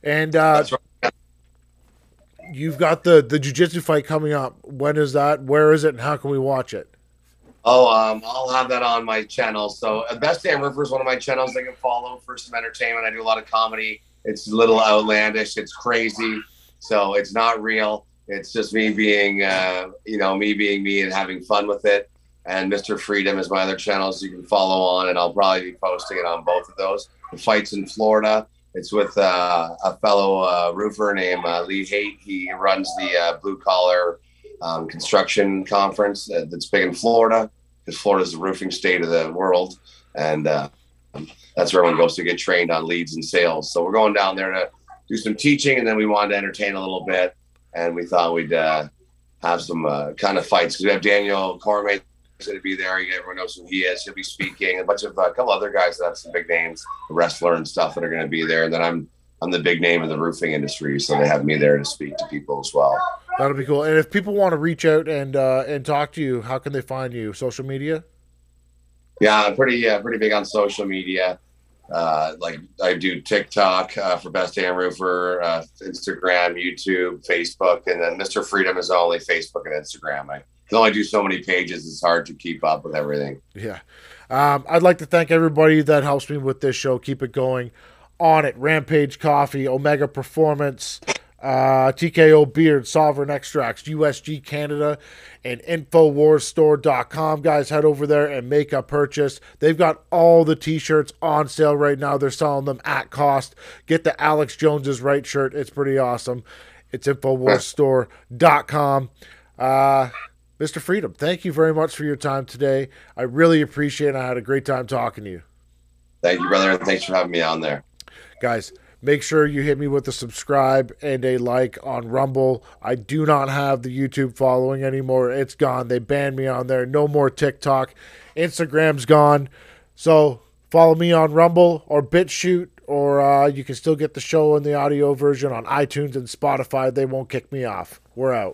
Speaker 2: and uh,
Speaker 3: right.
Speaker 2: you've got the the jujitsu fight coming up. When is that? Where is it? And how can we watch it?
Speaker 3: Oh, um, I'll have that on my channel. So, uh, Best Damn Roofer is one of my channels they can follow for some entertainment. I do a lot of comedy. It's a little outlandish. It's crazy. So, it's not real. It's just me being, uh, you know, me being me and having fun with it. And Mr. Freedom is my other channels you can follow on, and I'll probably be posting it on both of those. The fight's in Florida. It's with uh, a fellow uh, roofer named uh, Lee Haight. He runs the uh, blue collar um, construction conference uh, that's big in Florida because Florida is the roofing state of the world, and that's where everyone goes to get trained on leads and sales. So we're going down there to do some teaching, and then we wanted to entertain a little bit, and we thought we'd uh, have some uh, kind of fights because we have Daniel Cormier going to be there. Everyone knows who he is. He'll be speaking. A bunch of uh, a couple other guys that have some big names, wrestler and stuff that are going to be there. And then I'm I'm the big name in the roofing industry, so they have me there to speak to people as well.
Speaker 2: That'll be cool. And if people want to reach out and uh, and talk to you, how can they find you? Social media?
Speaker 3: Yeah, I'm pretty uh, pretty big on social media. Uh, like I do TikTok uh, for Best Damn Roofer, uh, Instagram, YouTube, Facebook, and then Mr. Freedom is only Facebook and Instagram. I can only do so many pages; it's hard to keep up with everything.
Speaker 2: Yeah. Um, I'd like to thank everybody that helps me with this show. Keep it going. Onnit, Rampage Coffee, Omega Performance, uh, TKO Beard, Sovereign Extracts, USG Canada, and InfoWarsStore.com. Guys, head over there and make a purchase. They've got all the t shirts on sale right now. They're selling them at cost. Get the Alex Jones's right shirt. It's pretty awesome. It's InfoWarsStore.com. Uh, Mr. Freedom, thank you very much for your time today. I really appreciate it. I had a great time talking to you.
Speaker 3: Thank you, brother, and thanks for having me on there.
Speaker 2: Guys, make sure you hit me with a subscribe and a like on Rumble. I do not have the YouTube following anymore. It's gone. They banned me on there. No more TikTok. Instagram's gone. So follow me on Rumble or BitChute, or uh, you can still get the show in the audio version on iTunes and Spotify. They won't kick me off. We're out.